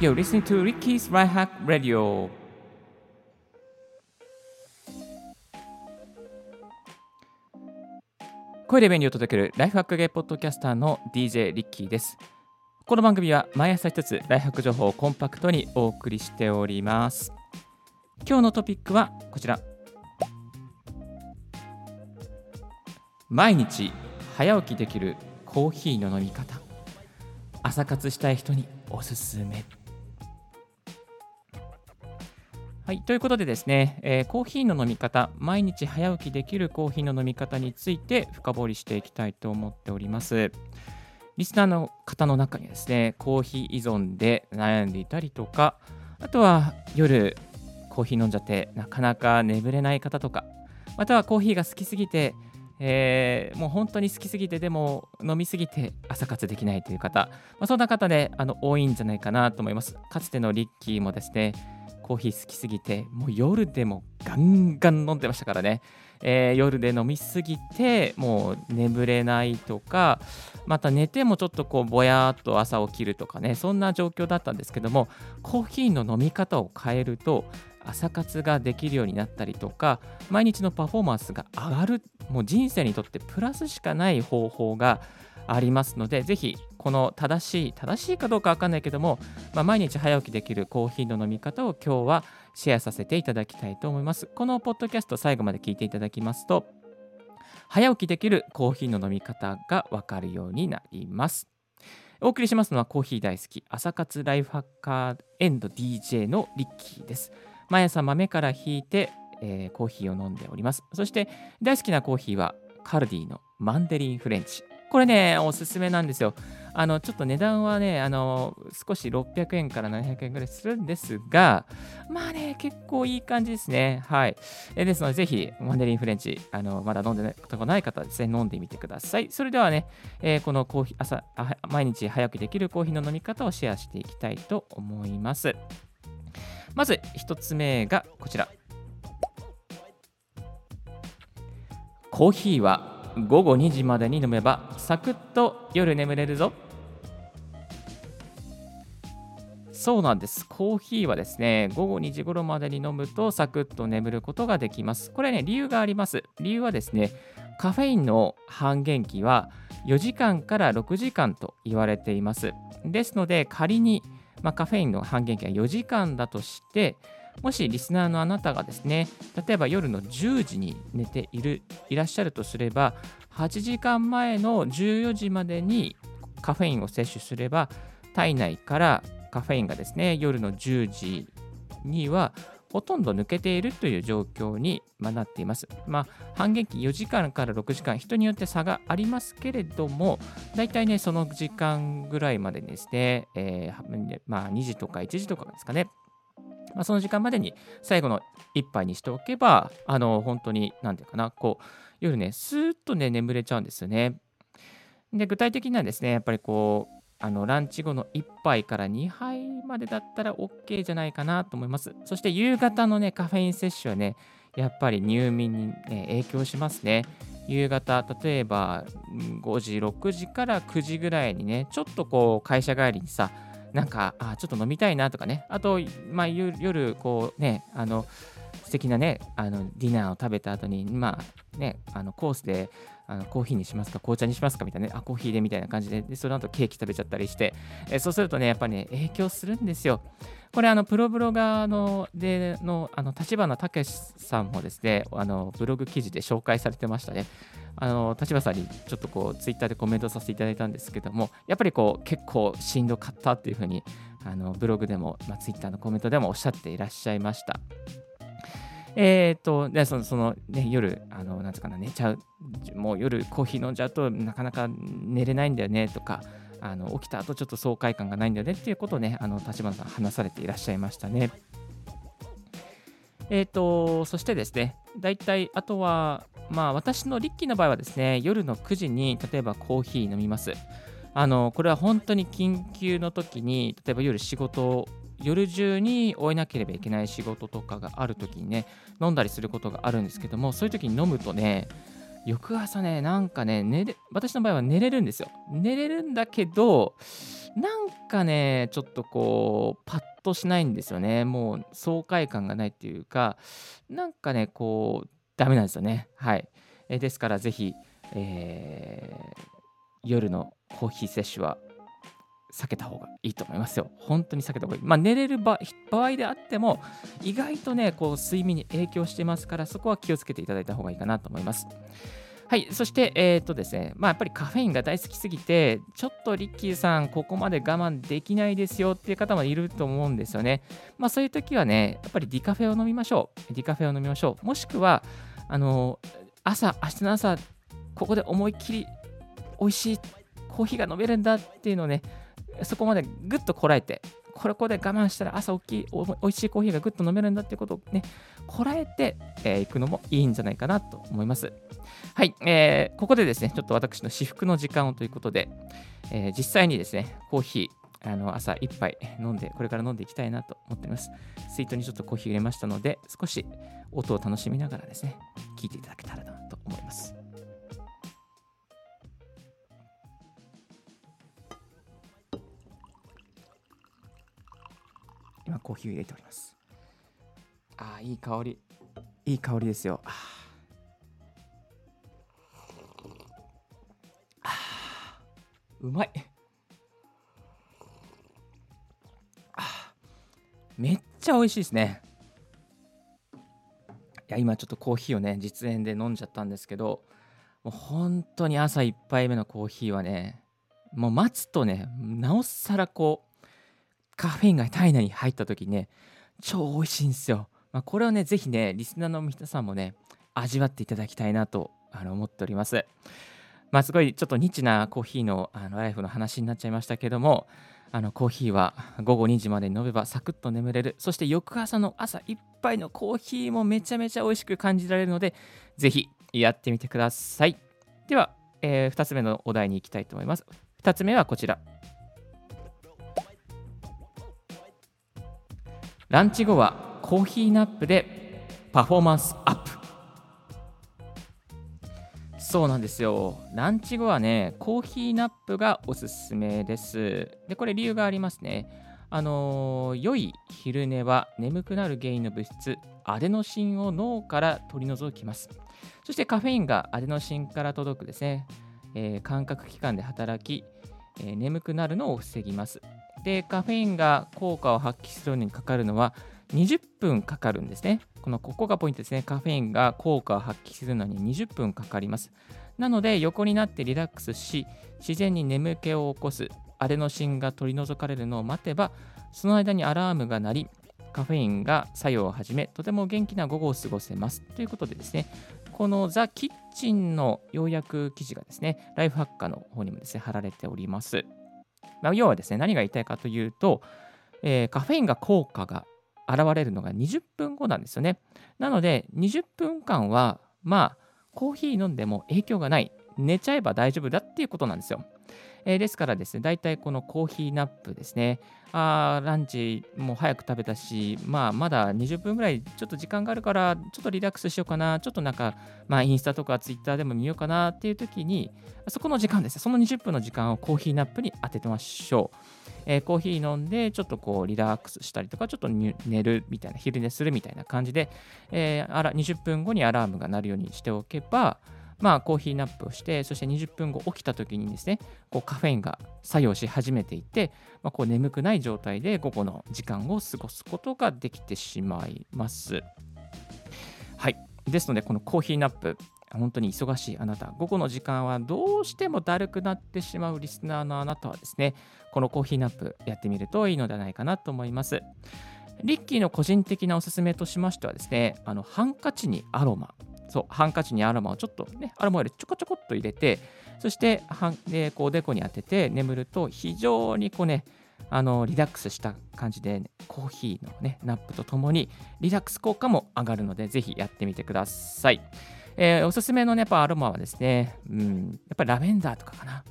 You're listening to Ricky's Right Hack Radio. 声で便利を届けるライフハックゲーポッドキャスターの DJ リッキーです。この番組は毎朝一つライフハック情報をコンパクトにお送りしております。今日のトピックはこちら。毎日早起きできるコーヒーの飲み方。朝活したい人におすすめ。はい、ということでですね、えーコーヒーの飲み方、毎日早起きできるコーヒーの飲み方について深掘りしていきたいと思っております。リスナーの方の中にですね、コーヒー依存で悩んでいたりとか、あとは夜コーヒー飲んじゃってなかなか眠れない方とか、またはコーヒーが好きすぎて、えーもう本当に好きすぎてでも飲みすぎて朝活できないという方、まあ、そんな方であの多いんじゃないかなと思います。かつてのリッキーもですね、コーヒー好きすぎて、もう夜でもガンガン飲んでましたからね。えー夜で飲みすぎて、もう眠れないとか、また寝てもちょっとこうぼやーっと朝起きるとかね、そんな状況だったんですけども、コーヒーの飲み方を変えると、朝活ができるようになったりとか、毎日のパフォーマンスが上がる、もう人生にとってプラスしかない方法がありますので、ぜひこの正しい、正しいかどうかわかんないけども、まあ、毎日早起きできるコーヒーの飲み方を今日はシェアさせていただきたいと思います。このポッドキャスト最後まで聞いていただきますと、早起きできるコーヒーの飲み方がわかるようになります。お送りしますのはコーヒー大好き朝活ライフハッカー DJ のリッキーです。毎朝豆からひいて、えーコーヒーを飲んでおります。そして大好きなコーヒーはカルディのマンデリンフレンチ。これね、おすすめなんですよ。あの、ちょっと値段はね、あの、少し600円から700円ぐらいするんですが、まあね、結構いい感じですね。はい。えですので、ぜひ、マンデリンフレンチ、あの、まだ飲んでないことがない方はですね、飲んでみてください。それではね、えーこのコーヒー、朝、毎日早起きできるコーヒーの飲み方をシェアしていきたいと思います。まず、一つ目がこちら。コーヒーは午後2時までに飲めばサクッと夜眠れるぞ。そうなんです。コーヒーはですね午後2時頃までに飲むとサクッと眠ることができます。これね理由があります。理由はですねカフェインの半減期は4時間から6時間と言われています。ですので仮に、まあ、カフェインの半減期は4時間だとしてもしリスナーのあなたがですね、例えば夜の10時に寝ているいらっしゃるとすれば、8時間前の14時までにカフェインを摂取すれば、体内からカフェインがですね、夜の10時にはほとんど抜けているという状況になっています。まあ、半減期4時間から6時間、人によって差がありますけれども、大体ね、その時間ぐらいまでですね、えーまあ、2時とか1時とかですかね、まあ、その時間までに最後の一杯にしておけば、あの本当に、なんていうかな、こう、夜ね、スーッとね、眠れちゃうんですよね。で、具体的にはですね、やっぱりこう、あのランチ後の1杯から2杯までだったら OK じゃないかなと思います。そして夕方のね、カフェイン摂取はね、やっぱり入眠に、ね、影響しますね。夕方、例えば5時、6時から9時ぐらいにね、ちょっとこう会社帰りにさ、なんか、あちょっと飲みたいなとかね、あと、まあ、夜、こうね、あの、素敵なね、あのディナーを食べた後に、まあね、あのコースであのコーヒーにしますか、紅茶にしますかみたいなね、あ、コーヒーでみたいな感じで、でその後ケーキ食べちゃったりして、えそうするとね、やっぱりね、影響するんですよ。これ、あのプロブロガーのでのあの立花武さんもですね、あのブログ記事で紹介されてましたね。あの立花さんにちょっとこうツイッターでコメントさせていただいたんですけども、やっぱりこう結構しんどかったっていうふうにあのブログでも、まあ、ツイッターのコメントでもおっしゃっていらっしゃいました。えっ、と、でそのその、ね、夜、あのなんつうかな、寝ちゃう、もう夜コーヒー飲んじゃうとなかなか寝れないんだよねとか、あの起きた後ちょっと爽快感がないんだよねっていうことをね、あの立花さん話されていらっしゃいましたね。えっ、と、そしてですね、大体、あとは、まあ、私のリッキーの場合はですね、夜の9時に、例えばコーヒー飲みます。あの、これは本当に緊急の時に、例えば夜仕事、夜中に終えなければいけない仕事とかがある時にね、飲んだりすることがあるんですけども、そういう時に飲むとね、翌朝ね、なんかね、寝れ私の場合は寝れるんですよ。寝れるんだけど、なんかね、ちょっとこう、パッとしないんですよね。もう爽快感がないっていうか、なんかね、こう、ダメなんですよね。はい。えですから、ぜひ、えー、夜のコーヒー摂取は避けた方がいいと思いますよ。本当に避けた方がいい。まあ、寝れる場合であっても、意外とね、こう睡眠に影響してますから、そこは気をつけていただいた方がいいかなと思います。はい、そして、えー、とですね、まあ、やっぱりカフェインが大好きすぎて、ちょっとリッキーさん、ここまで我慢できないですよっていう方もいると思うんですよね。まあ、そういう時はね、やっぱりディカフェを飲みましょう。ディカフェを飲みましょう。もしくは、あの朝、明日の朝、ここで思いっきり美味しいコーヒーが飲めるんだっていうのをね、そこまでぐっとこらえて、これこで我慢したら朝大きいおいしいコーヒーがぐっと飲めるんだっていうことをね、こらえてい、えー、くのもいいんじゃないかなと思います。はい、えー、ここでですね、ちょっと私の至福の時間をということで、えー、実際にですね、コーヒー、あの朝1杯飲んで、これから飲んでいきたいなと思っています。スイートにちょっとコーヒー入れましたので、少し音を楽しみながらですね、聞いていただけたらなと思います。今コーヒーを入れております。ああいい香り。いい香りですよ。ああうまい。あめっちゃ美味しいですね。いや今ちょっとコーヒーをね実演で飲んじゃったんですけどもう本当に朝1杯目のコーヒーはねもう待つとねなおさらこうカフェインが体内に入った時にね、超美味しいんですよ。まあ、これをね、ぜひね、リスナーの皆さんもね、味わっていただきたいなとあの思っております。まあ、すごいちょっとニッチなコーヒーのあのライフの話になっちゃいましたけども、あのコーヒーは午後2時まで飲めばサクッと眠れる。そして翌朝の朝1杯のコーヒーもめちゃめちゃ美味しく感じられるので、ぜひやってみてください。では、えー、2つ目のお題に行きたいと思います。2つ目はこちら。ランチ後はコーヒーナップでパフォーマンスアップ。そうなんですよ。ランチ後はねコーヒーナップがおすすめです。でこれ理由がありますね。あのー、良い昼寝は眠くなる原因の物質アデノシンを脳から取り除きます。そしてカフェインがアデノシンから届くですね、えー、感覚器官で働き、えー、眠くなるのを防ぎます。でカフェインが効果を発揮するのにかかるのは20分かかるんですね。このここがポイントですね。カフェインが効果を発揮するのに20分かかります。なので横になってリラックスし自然に眠気を起こすアデノシンが取り除かれるのを待てばその間にアラームが鳴りカフェインが作用を始めとても元気な午後を過ごせますということでですねこのザ・キッチンの要約記事がですねライフハッカーの方にもですね貼られております。まあ、要はですね、何が言いたいかというと、えー、カフェインが効果が現れるのが20分後なんですよね。なので、20分間は、まあ、コーヒー飲んでも影響がない。寝ちゃえば大丈夫だっていうことなんですよ。えー、ですからですね、大体このコーヒーナップですね、あランチも早く食べたし、まあ、まだ20分ぐらいちょっと時間があるから、ちょっとリラックスしようかな、ちょっとなんか、まあ、インスタとかツイッターでも見ようかなっていう時に、そこの時間ですね、その20分の時間をコーヒーナップに当ててましょう。えー、コーヒー飲んで、ちょっとこうリラックスしたりとか、ちょっと寝るみたいな、昼寝するみたいな感じで、えー、あら20分後にアラームが鳴るようにしておけば、まあ、コーヒーナップをして、そして20分後起きた時にですね、こうカフェインが作用し始めていて、まあ、こう眠くない状態で午後の時間を過ごすことができてしまいます。はい。ですので、このコーヒーナップ、本当に忙しいあなた、午後の時間はどうしてもだるくなってしまうリスナーのあなたはですね、このコーヒーナップやってみるといいのではないかなと思います。リッキーの個人的なおすすめとしましてはですね、あのハンカチにアロマそうハンカチにアロマをちょっとねアロマオイルちょこちょこっと入れてそしてはんでこうおでこに当てて眠ると非常にこうねあのリラックスした感じで、ね、コーヒーのねナップとともにリラックス効果も上がるのでぜひやってみてください、えー、おすすめのねやっぱアロマはですね、うん、やっぱりラベンダーとかかな。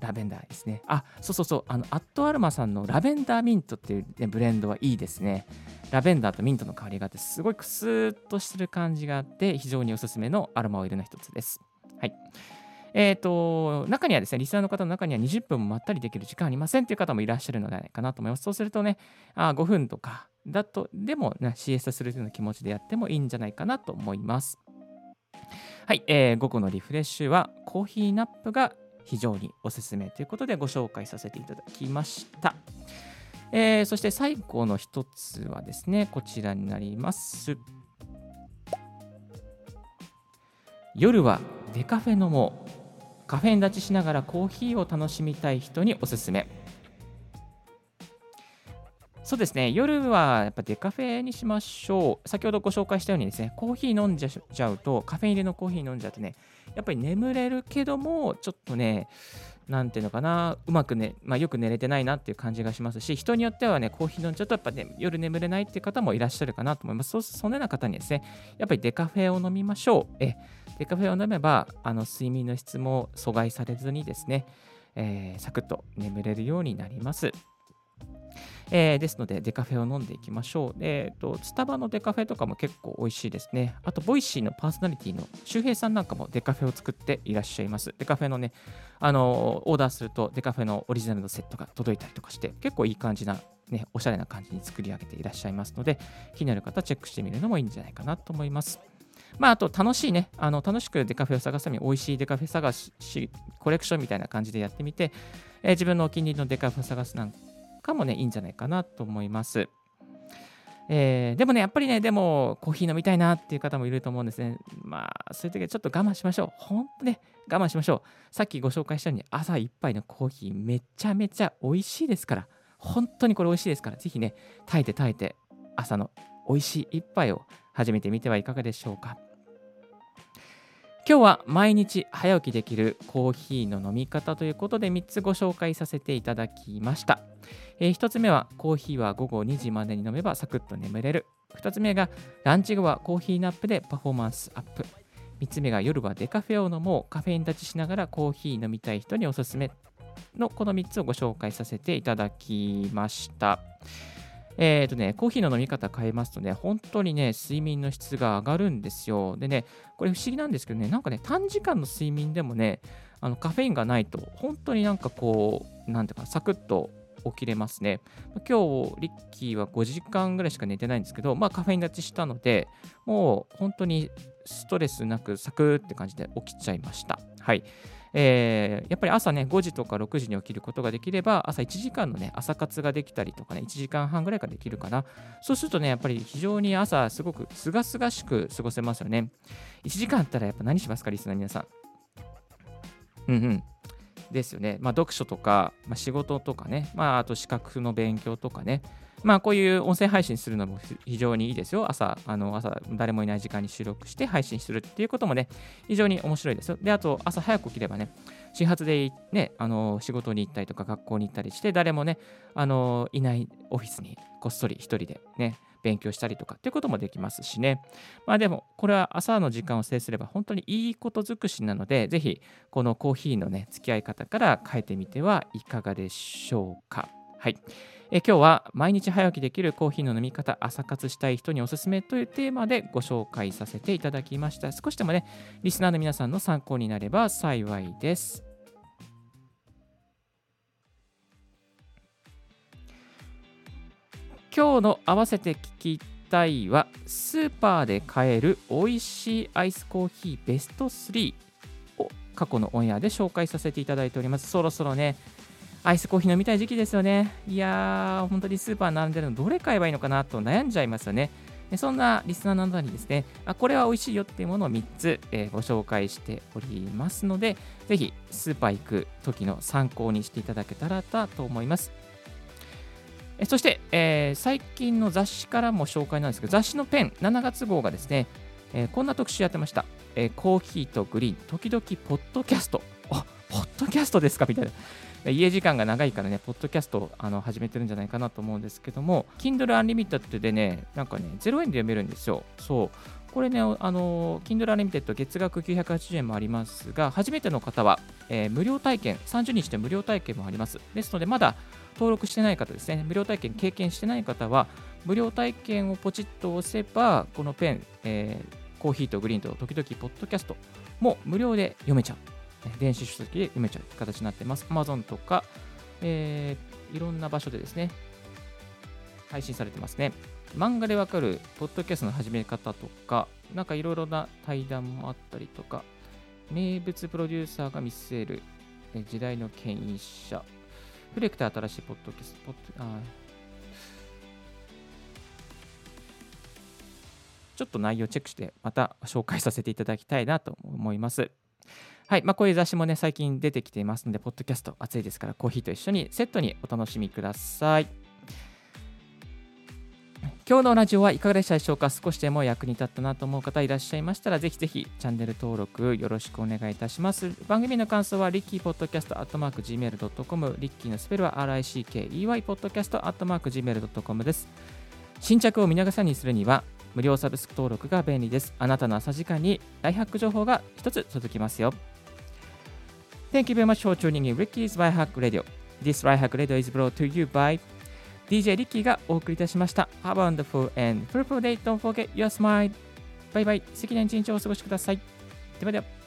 ラベンダーですね。あ、そうそうそう、あの、アットアルマさんのラベンダーミントっていう、ね、ブレンドはいいですね。ラベンダーとミントの香りがあって、すごいクスーッとしてる感じがあって、非常におすすめのアロマオイルの一つです。はい。えっ、と、中にはですね、リスナーの方の中には20分もまったりできる時間ありませんという方もいらっしゃるのではないかなと思います。そうするとね、あ5分とかだと、でも、ね、CS するような気持ちでやってもいいんじゃないかなと思います。はい、えー、午後のリフレッシュはコーヒーナップが非常におすすめということでご紹介させていただきました。えー、そして最後の一つはですね、こちらになります。夜はデカフェ飲もう。カフェイン立ちしながらコーヒーを楽しみたい人におすすめ。そうですね、夜はやっぱデカフェにしましょう。先ほどご紹介したようにですね、コーヒー飲んじゃうと、カフェイン入りのコーヒー飲んじゃうとね、やっぱり眠れるけども、ちょっとね、なんていうのかな、うまくね、まあ、よく寝れてないなっていう感じがしますし、人によってはね、コーヒー飲んじゃうと、やっぱね、夜眠れないっていう方もいらっしゃるかなと思います。そうそのような方にですね、やっぱりデカフェを飲みましょう。えデカフェを飲めば、あの睡眠の質も阻害されずにですね、えー、サクッと眠れるようになります。えー、ですので、デカフェを飲んでいきましょう。えーと、スタバのデカフェとかも結構美味しいですね。あと、ボイシーのパーソナリティの周平さんなんかもデカフェを作っていらっしゃいます。デカフェのね、あのオーダーするとデカフェのオリジナルのセットが届いたりとかして、結構いい感じな、ね、おしゃれな感じに作り上げていらっしゃいますので、気になる方、チェックしてみるのもいいんじゃないかなと思います。まあ、あと楽しいね、あの楽しくデカフェを探すために美味しいデカフェ探し、コレクションみたいな感じでやってみて、えー、自分のお気に入りのデカフェを探すなんかもね、いいんじゃないかなと思います。えー、でもね、やっぱりね、でもコーヒー飲みたいなっていう方もいると思うんですね。まあ、そういう時はちょっと我慢しましょう。ほんとね、我慢しましょう。さっきご紹介したように、朝一杯のコーヒーめちゃめちゃ美味しいですから。本当にこれ美味しいですから、ぜひね、耐えて耐えて、朝の美味しい一杯を始めてみてはいかがでしょうか。今日は毎日早起きできるコーヒーの飲み方ということで3つご紹介させていただきました。えー、1つ目はコーヒーは午後2時までに飲めばサクッと眠れる。2つ目がランチ後はコーヒーナップでパフォーマンスアップ。3つ目が夜はデカフェを飲もうカフェイン立ちしながらコーヒー飲みたい人におすすめのこの3つをご紹介させていただきました。えっ、ー、とね、コーヒーの飲み方変えますとね、本当にね、睡眠の質が上がるんですよ。でね、これ不思議なんですけどね、なんかね、短時間の睡眠でもね、あのカフェインがないと、本当になんかこう、なんていうか、サクッと起きれますね。今日、リッキーは5時間ぐらいしか寝てないんですけど、まあカフェイン立ちしたので、もう本当にストレスなくサクって感じで起きちゃいました。はい。えー、やっぱり朝ね、5時とか6時に起きることができれば、朝1時間のね、朝活ができたりとかね、1時間半ぐらいからできるかな。そうするとね、やっぱり非常に朝、すごくすがすがしく過ごせますよね。1時間あったらやっぱ何しますか、リスナーの皆さん。うんうん。ですよね。まあ、読書とか、まあ、仕事とかね、まあ、あと資格の勉強とかね、まあ、こういう音声配信するのも非常にいいですよ。朝、あの朝誰もいない時間に収録して配信するっていうこともね、非常に面白いですよ。で、あと、朝早く起きればね、始発で、ね、あの仕事に行ったりとか学校に行ったりして、誰もね、あのいないオフィスにこっそり一人でね、勉強したりとかっていうこともできますしね。まあでも、これは朝の時間を制すれば本当にいいこと尽くしなので、ぜひ、このコーヒーのね、付き合い方から変えてみてはいかがでしょうか。はい。え今日は毎日早起きできるコーヒーの飲み方、朝活したい人におすすめというテーマでご紹介させていただきました。少しでもね、リスナーの皆さんの参考になれば幸いです。今日の合わせて聞きたいは、スーパーで買える美味しいアイスコーヒーベスト3を過去のオンエアで紹介させていただいております。そろそろね、アイスコーヒー飲みたい時期ですよね。いやー、本当にスーパー並んでるのどれ買えばいいのかなと悩んじゃいますよね。そんなリスナーなどにですね、あこれは美味しいよっていうものを3つ、えー、ご紹介しておりますので、ぜひスーパー行く時の参考にしていただけたらと思います。そして、えー、最近の雑誌からも紹介なんですけど、雑誌のペン7月号がですね、えー、こんな特集やってました。えー、コーヒーとグリーン、時々ポッドキャスト。あ、ポッドキャストですか？みたいな。家時間が長いからね、ポッドキャストあの始めてるんじゃないかなと思うんですけども、Kindle Unlimited でね、なんかね、0円で読めるんですよ。そう。これね、あの、Kindle Unlimited 月額980円もありますが、初めての方は、えー、無料体験、30日で無料体験もあります。ですので、まだ登録してない方ですね、無料体験経験してない方は、無料体験をポチッと押せば、このペン、えーコーヒーとグリーンと時々ポッドキャストも無料で読めちゃう。電子書籍で読めちゃう形になってます。Amazon とか、えー、いろんな場所でですね、配信されてますね。漫画でわかるポッドキャストの始め方とか、なんかいろいろな対談もあったりとか、名物プロデューサーが見据えるえ時代の牽引者、フレクター新しいポッドキャスト、ポッドあちょっと内容チェックしてまた紹介させていただきたいなと思います。はい。まあ、こういう雑誌もね、最近出てきていますので、ポッドキャスト暑いですから、コーヒーと一緒にセットにお楽しみください。今日のラジオはいかがでしたでしょうか？少しでも役に立ったなと思う方いらっしゃいましたら、ぜひぜひチャンネル登録よろしくお願いいたします。番組の感想は、リッキーポッドキャストアットマーク Gmail.com、リッキーのスペルは RICKEY ポッドキャストアットマーク Gmail.com です。新着を見逃さにするには、無料サブスク登録が便利です。あなたの朝時間にライハック情報が一つ届きますよ。Thank you very much for tuning in Ricky's Y Hack Radio. This Life Hack Radio is brought to you by DJ リッキーがお送りいたしました。Have a wonderful and fruitful day. Don't forget your smile. バイバイ。素敵な一日をお過ごしください。ではでは。